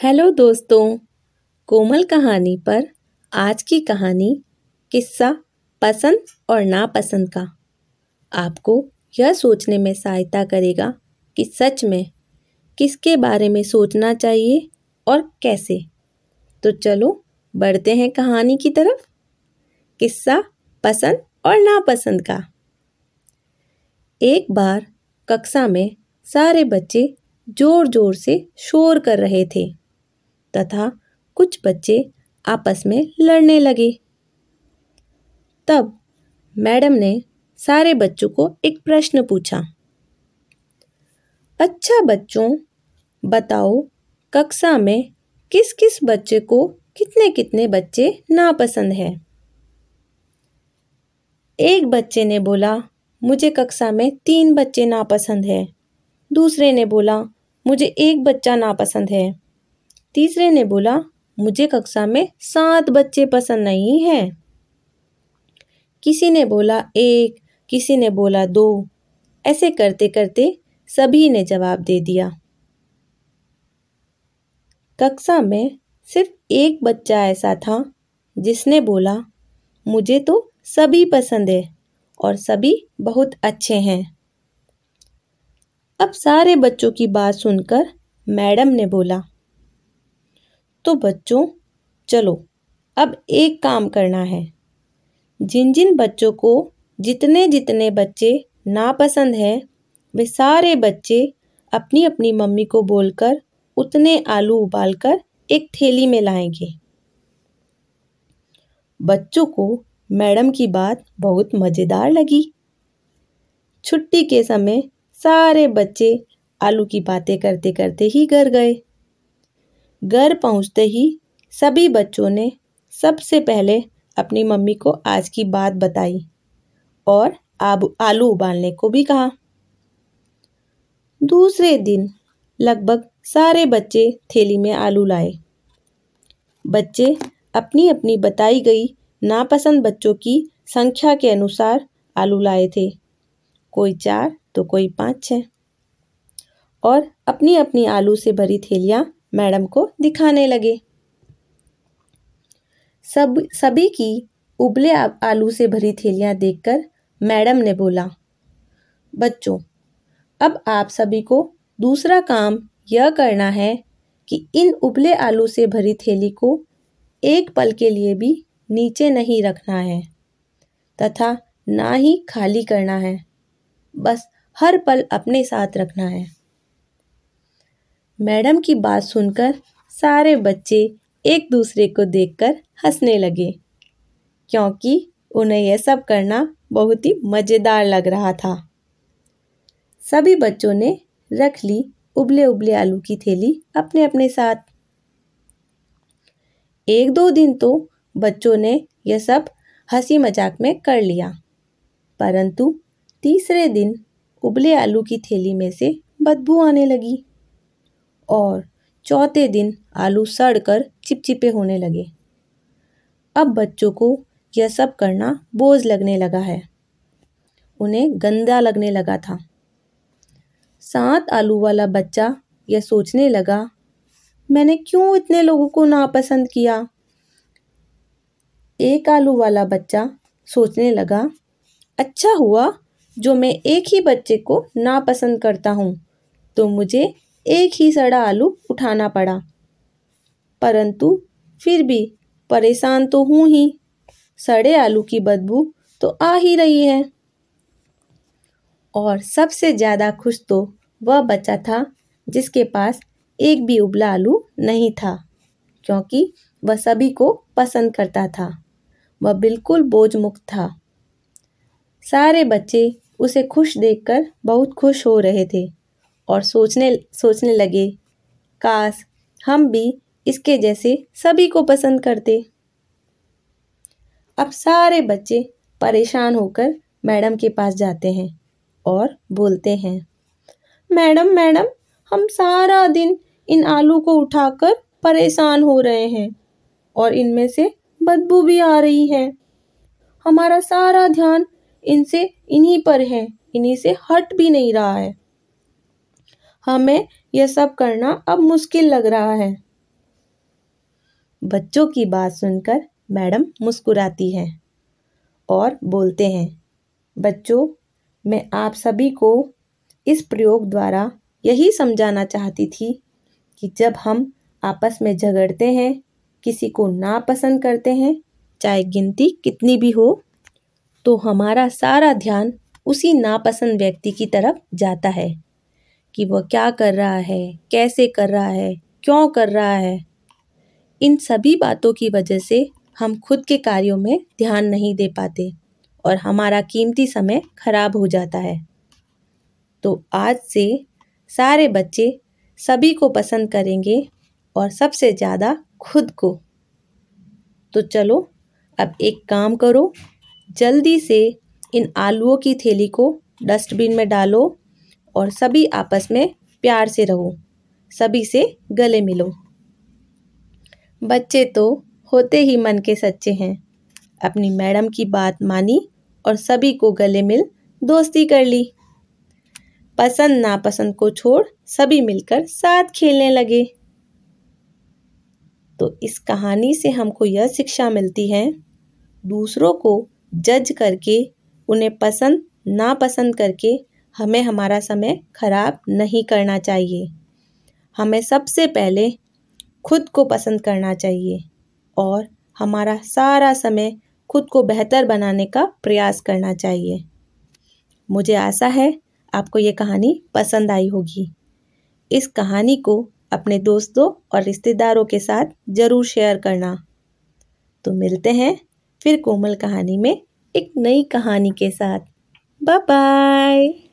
Hello दोस्तों, कोमल कहानी पर आज की कहानी किस्सा पसंद और नापसंद का। आपको यह सोचने में सहायता करेगा कि सच में किसके बारे में सोचना चाहिए और कैसे। तो चलो बढ़ते हैं कहानी की तरफ़। किस्सा पसंद और नापसंद का। एक बार कक्षा में सारे बच्चे ज़ोर ज़ोर से शोर कर रहे थे। तथा कुछ बच्चे आपस में लड़ने लगे। तब मैडम ने सारे बच्चों को एक प्रश्न पूछा। अच्छा बच्चों, बताओ, कक्षा में किस किस बच्चे को कितने कितने बच्चे नापसंद हैं? एक बच्चे ने बोला, मुझे कक्षा में तीन बच्चे नापसंद है। दूसरे ने बोला, मुझे एक बच्चा नापसंद है। तीसरे ने बोला, मुझे कक्षा में सात बच्चे पसंद नहीं हैं। किसी ने बोला, एक। किसी ने बोला, दो। ऐसे करते करते सभी ने जवाब दे दिया। कक्षा में सिर्फ़ एक बच्चा ऐसा था, जिसने बोला, मुझे तो सभी पसंद है और सभी बहुत अच्छे हैं। अब सारे बच्चों की बात सुनकर मैडम ने बोला तो बच्चों, चलो, अब एक काम करना है। जिन जिन बच्चों को जितने जितने बच्चे नापसंद हैं, वे सारे बच्चे अपनी अपनी मम्मी को बोलकर उतने आलू उबालकर एक थैली में लाएँगे। बच्चों को मैडम की बात बहुत मज़ेदार लगी। छुट्टी के समय सारे बच्चे आलू की बातें करते करते ही घर गए। घर पहुँचते ही सभी बच्चों ने सबसे पहले अपनी मम्मी को आज की बात बताई और आब, आलू उबालने को भी कहा। दूसरे दिन लगभग सारे बच्चे थैली में आलू लाए। बच्चे अपनी अपनी बताई गई नापसंद बच्चों की संख्या के अनुसार आलू लाए थे। कोई चार तो कोई पाँच छः और अपनी अपनी आलू से भरी थैलियाँ मैडम को दिखाने लगे। सब, सभी की उबले आलू से भरी थैलियाँ देखकर मैडम ने बोला, बच्चों, अब आप सभी को दूसरा काम यह करना है कि इन उबले आलू से भरी थैली को एक पल के लिए भी नीचे नहीं रखना है तथा ना ही खाली करना है। बस हर पल अपने साथ रखना है। मैडम की बात सुनकर सारे बच्चे एक दूसरे को देखकर हंसने लगे, क्योंकि उन्हें यह सब करना बहुत ही मज़ेदार लग रहा था। सभी बच्चों ने रख ली उबले उबले आलू की थैली अपने अपने साथ। एक दो दिन तो बच्चों ने यह सब हँसी मज़ाक में कर लिया, परंतु तीसरे दिन उबले आलू की थैली में से बदबू आने लगी। और चौथे दिन आलू सड़कर चिपचिपे होने लगे। अब बच्चों को यह सब करना बोझ लगने लगा है। उन्हें गंदा लगने लगा था। सात आलू वाला बच्चा यह सोचने लगा, मैंने क्यों इतने लोगों को नापसंद किया? एक आलू वाला बच्चा सोचने लगा अच्छा हुआ, जो मैं एक ही बच्चे को नापसंद करता हूँ तो मुझे एक ही सड़ा आलू उठाना पड़ा। परंतु फिर भी परेशान तो हूँ ही। सड़े आलू की बदबू तो आ ही रही है। और सबसे ज़्यादा खुश तो वह बच्चा था जिसके पास एक भी उबला आलू नहीं था, क्योंकि वह सभी को पसंद करता था। वह बिल्कुल बोझ मुक्त था। सारे बच्चे उसे खुश देखकर बहुत खुश हो रहे थे। और सोचने सोचने लगे, काश हम भी इसके जैसे सभी को पसंद करते। अब सारे बच्चे परेशान होकर मैडम के पास जाते हैं और बोलते हैं, मैडम मैडम, हम सारा दिन इन आलू को उठाकर परेशान हो रहे हैं और इनमें से बदबू भी आ रही है। हमारा सारा ध्यान इनसे, इन्हीं पर है, इन्हीं से हट भी नहीं रहा है। हमें यह सब करना अब मुश्किल लग रहा है। बच्चों की बात सुनकर मैडम मुस्कुराती हैं और बोलते हैं, बच्चों, मैं आप सभी को इस प्रयोग द्वारा यही समझाना चाहती थी कि जब हम आपस में झगड़ते हैं, किसी को नापसंद करते हैं, चाहे गिनती कितनी भी हो तो हमारा सारा ध्यान उसी नापसंद व्यक्ति की तरफ़ जाता है। कि वह क्या कर रहा है, कैसे कर रहा है, क्यों कर रहा है। इन सभी बातों की वजह से हम खुद के कार्यों में ध्यान नहीं दे पाते और हमारा कीमती समय खराब हो जाता है। तो आज से सारे बच्चे सभी को पसंद करेंगे और सबसे ज़्यादा खुद को। तो चलो, अब एक काम करो, जल्दी से इन आलूओं की थैली को डस्टबिन में डालो और सभी आपस में प्यार से रहो। सभी से गले मिलो। बच्चे तो होते ही मन के सच्चे हैं। अपनी मैडम की बात मानी और सभी को गले मिल दोस्ती कर ली। पसंद नापसंद को छोड़ सभी मिलकर साथ खेलने लगे। तो इस कहानी से हमको यह शिक्षा मिलती है, दूसरों को जज करके, उन्हें पसंद नापसंद करके हमें हमारा समय खराब नहीं करना चाहिए। हमें सबसे पहले खुद को पसंद करना चाहिए और हमारा सारा समय खुद को बेहतर बनाने का प्रयास करना चाहिए। मुझे आशा है आपको ये कहानी पसंद आई होगी। इस कहानी को अपने दोस्तों और रिश्तेदारों के साथ ज़रूर शेयर करना। तो मिलते हैं फिर कोमल कहानी में एक नई कहानी के साथ। Bye bye.